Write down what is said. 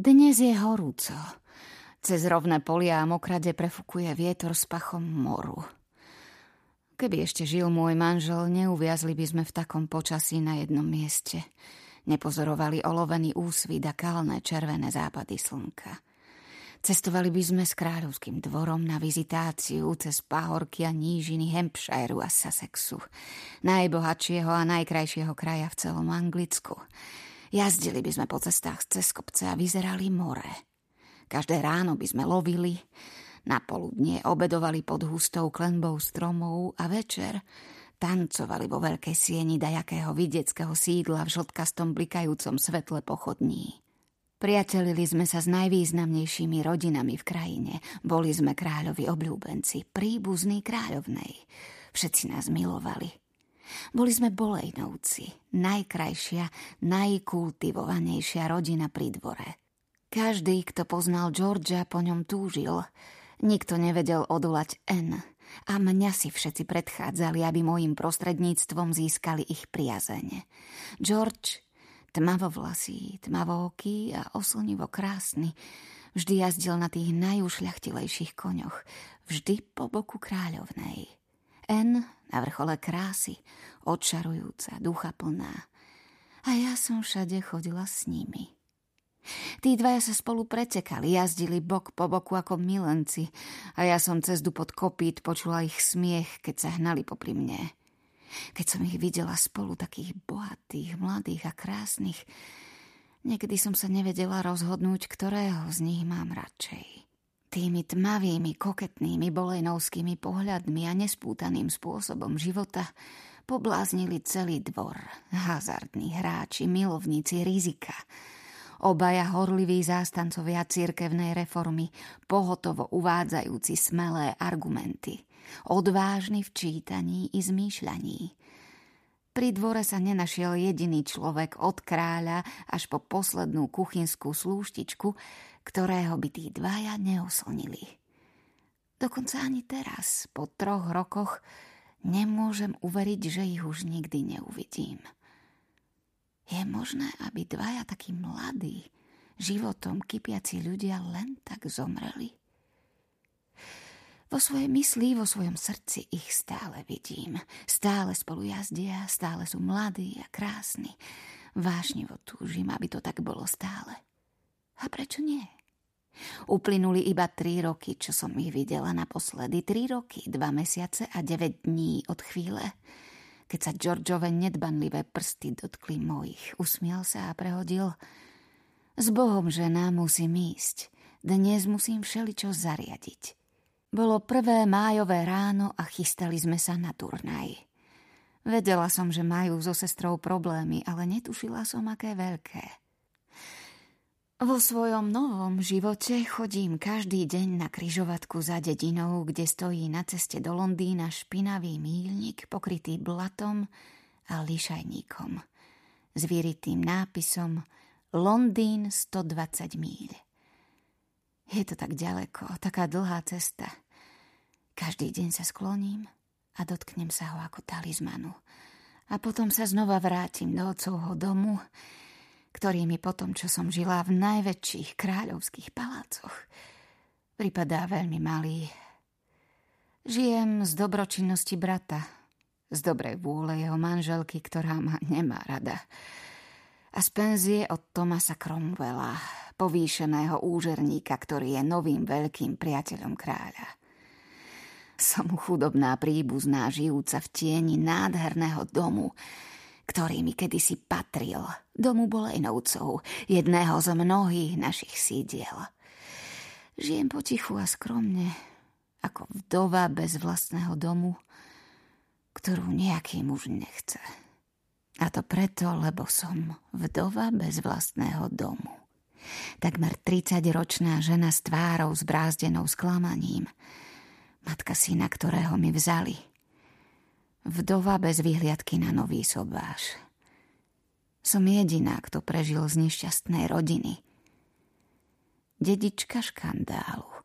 Dnes je horúco. Cez rovné polia a mokrade prefukuje vietor s pachom moru. Keby ešte žil môj manžel, neuviazli by sme v takom počasí na jednom mieste. Nepozorovali olovený úsvit a kalné červené západy slnka. Cestovali by sme s kráľovským dvorom na vizitáciu cez pahorky a nížiny Hampshireu a Sussexu, najbohatšieho a najkrajšieho kraja v celom Anglicku. Jazdili by sme po cestách cez kopce a vyzerali more. Každé ráno by sme lovili, na poludne obedovali pod hustou klenbou stromov a večer tancovali vo veľkej sieni dajakého vidieckého sídla v žltkastom blikajúcom svetle pochodní. Priatelili sme sa s najvýznamnejšími rodinami v krajine. Boli sme kráľovi obľúbenci, príbuzní kráľovnej. Všetci nás milovali. Boli sme Bolejnovci, najkrajšia, najkultivovanejšia rodina pri dvore. Každý, kto poznal Georgia, po ňom túžil. Nikto nevedel odolať N. A mňa si všetci predchádzali, aby môjim prostredníctvom získali ich priazeň. George, tmavovlasý, tmavoký a oslnivo krásny, vždy jazdil na tých najušľachtilejších koňoch, vždy po boku kráľovnej. N na vrchole krásy, odčarujúca, ducha plná. A ja som všade chodila s nimi. Tí dvaja sa spolu pretekali, jazdili bok po boku ako milenci a ja som cez pod kopít počula ich smiech, keď sa hnali popri mne. Keď som ich videla spolu takých bohatých, mladých a krásnych, niekedy som sa nevedela rozhodnúť, ktorého z nich mám radšej. Tými tmavými, koketnými bolejnovskými pohľadmi a nespútaným spôsobom života pobláznili celý dvor. Hazardní hráči, milovníci rizika – Obaja horliví zástancovia cirkevnej reformy, pohotovo uvádzajúci smelé argumenty, odvážny v čítaní i zmýšľaní. Pri dvore sa nenašiel jediný človek od kráľa až po poslednú kuchynskú slúštičku, ktorého by tí dvaja neoslnili. Dokonca ani teraz, po troch rokoch, nemôžem uveriť, že ich už nikdy neuvidím. Je možné, aby dvaja takí mladí, životom kypiaci ľudia len tak zomreli? Vo svojej mysli, vo svojom srdci ich stále vidím. Stále spolu jazdia, stále sú mladí a krásni. Vášnivo túžim, aby to tak bolo stále. A prečo nie? Uplynuli iba tri roky, čo som ich videla naposledy. Tri roky, dva mesiace a deväť dní od chvíle, keď sa Georgeove nedbanlivé prsty dotkli mojich. Usmial sa a prehodil. S Bohom, žena, musím ísť. Dnes musím všeličo zariadiť. Bolo prvé májové ráno a chystali sme sa na turnaj. Vedela som, že majú so sestrou problémy, ale netušila som, aké veľké. Vo svojom novom živote chodím každý deň na kryžovatku za dedinou, kde stojí na ceste do Londýna špinavý mílnik pokrytý blatom a lišajníkom s vyritým nápisom Londýn 120 míľ. Je to tak ďaleko, taká dlhá cesta. Každý deň sa skloním a dotknem sa ho ako talizmanu. A potom sa znova vrátim do otcovho domu, ktorý mi potom, čo som žila v najväčších kráľovských palácoch, pripadá veľmi malý. Žijem z dobročinnosti brata, z dobrej vôle jeho manželky, ktorá ma nemá rada. A z penzie od Tomasa Cromwella, povýšeného úžerníka, ktorý je novým veľkým priateľom kráľa. Som chudobná príbuzná, žijúca v tieni nádherného domu, ktorý mi kedysi patril, domu Bolejnovcov, jedného z mnohých našich sídiel. Žijem potichu a skromne, ako vdova bez vlastného domu, ktorú nejaký muž nechce. A to preto, lebo som vdova bez vlastného domu. Takmer 30-ročná žena s tvárou zbrázdenou sklamaním. Matka syna, ktorého mi vzali – Vdova bez vyhliadky na nový sobáš. Som jediná, kto prežil z nešťastnej rodiny. Dedička škandálu.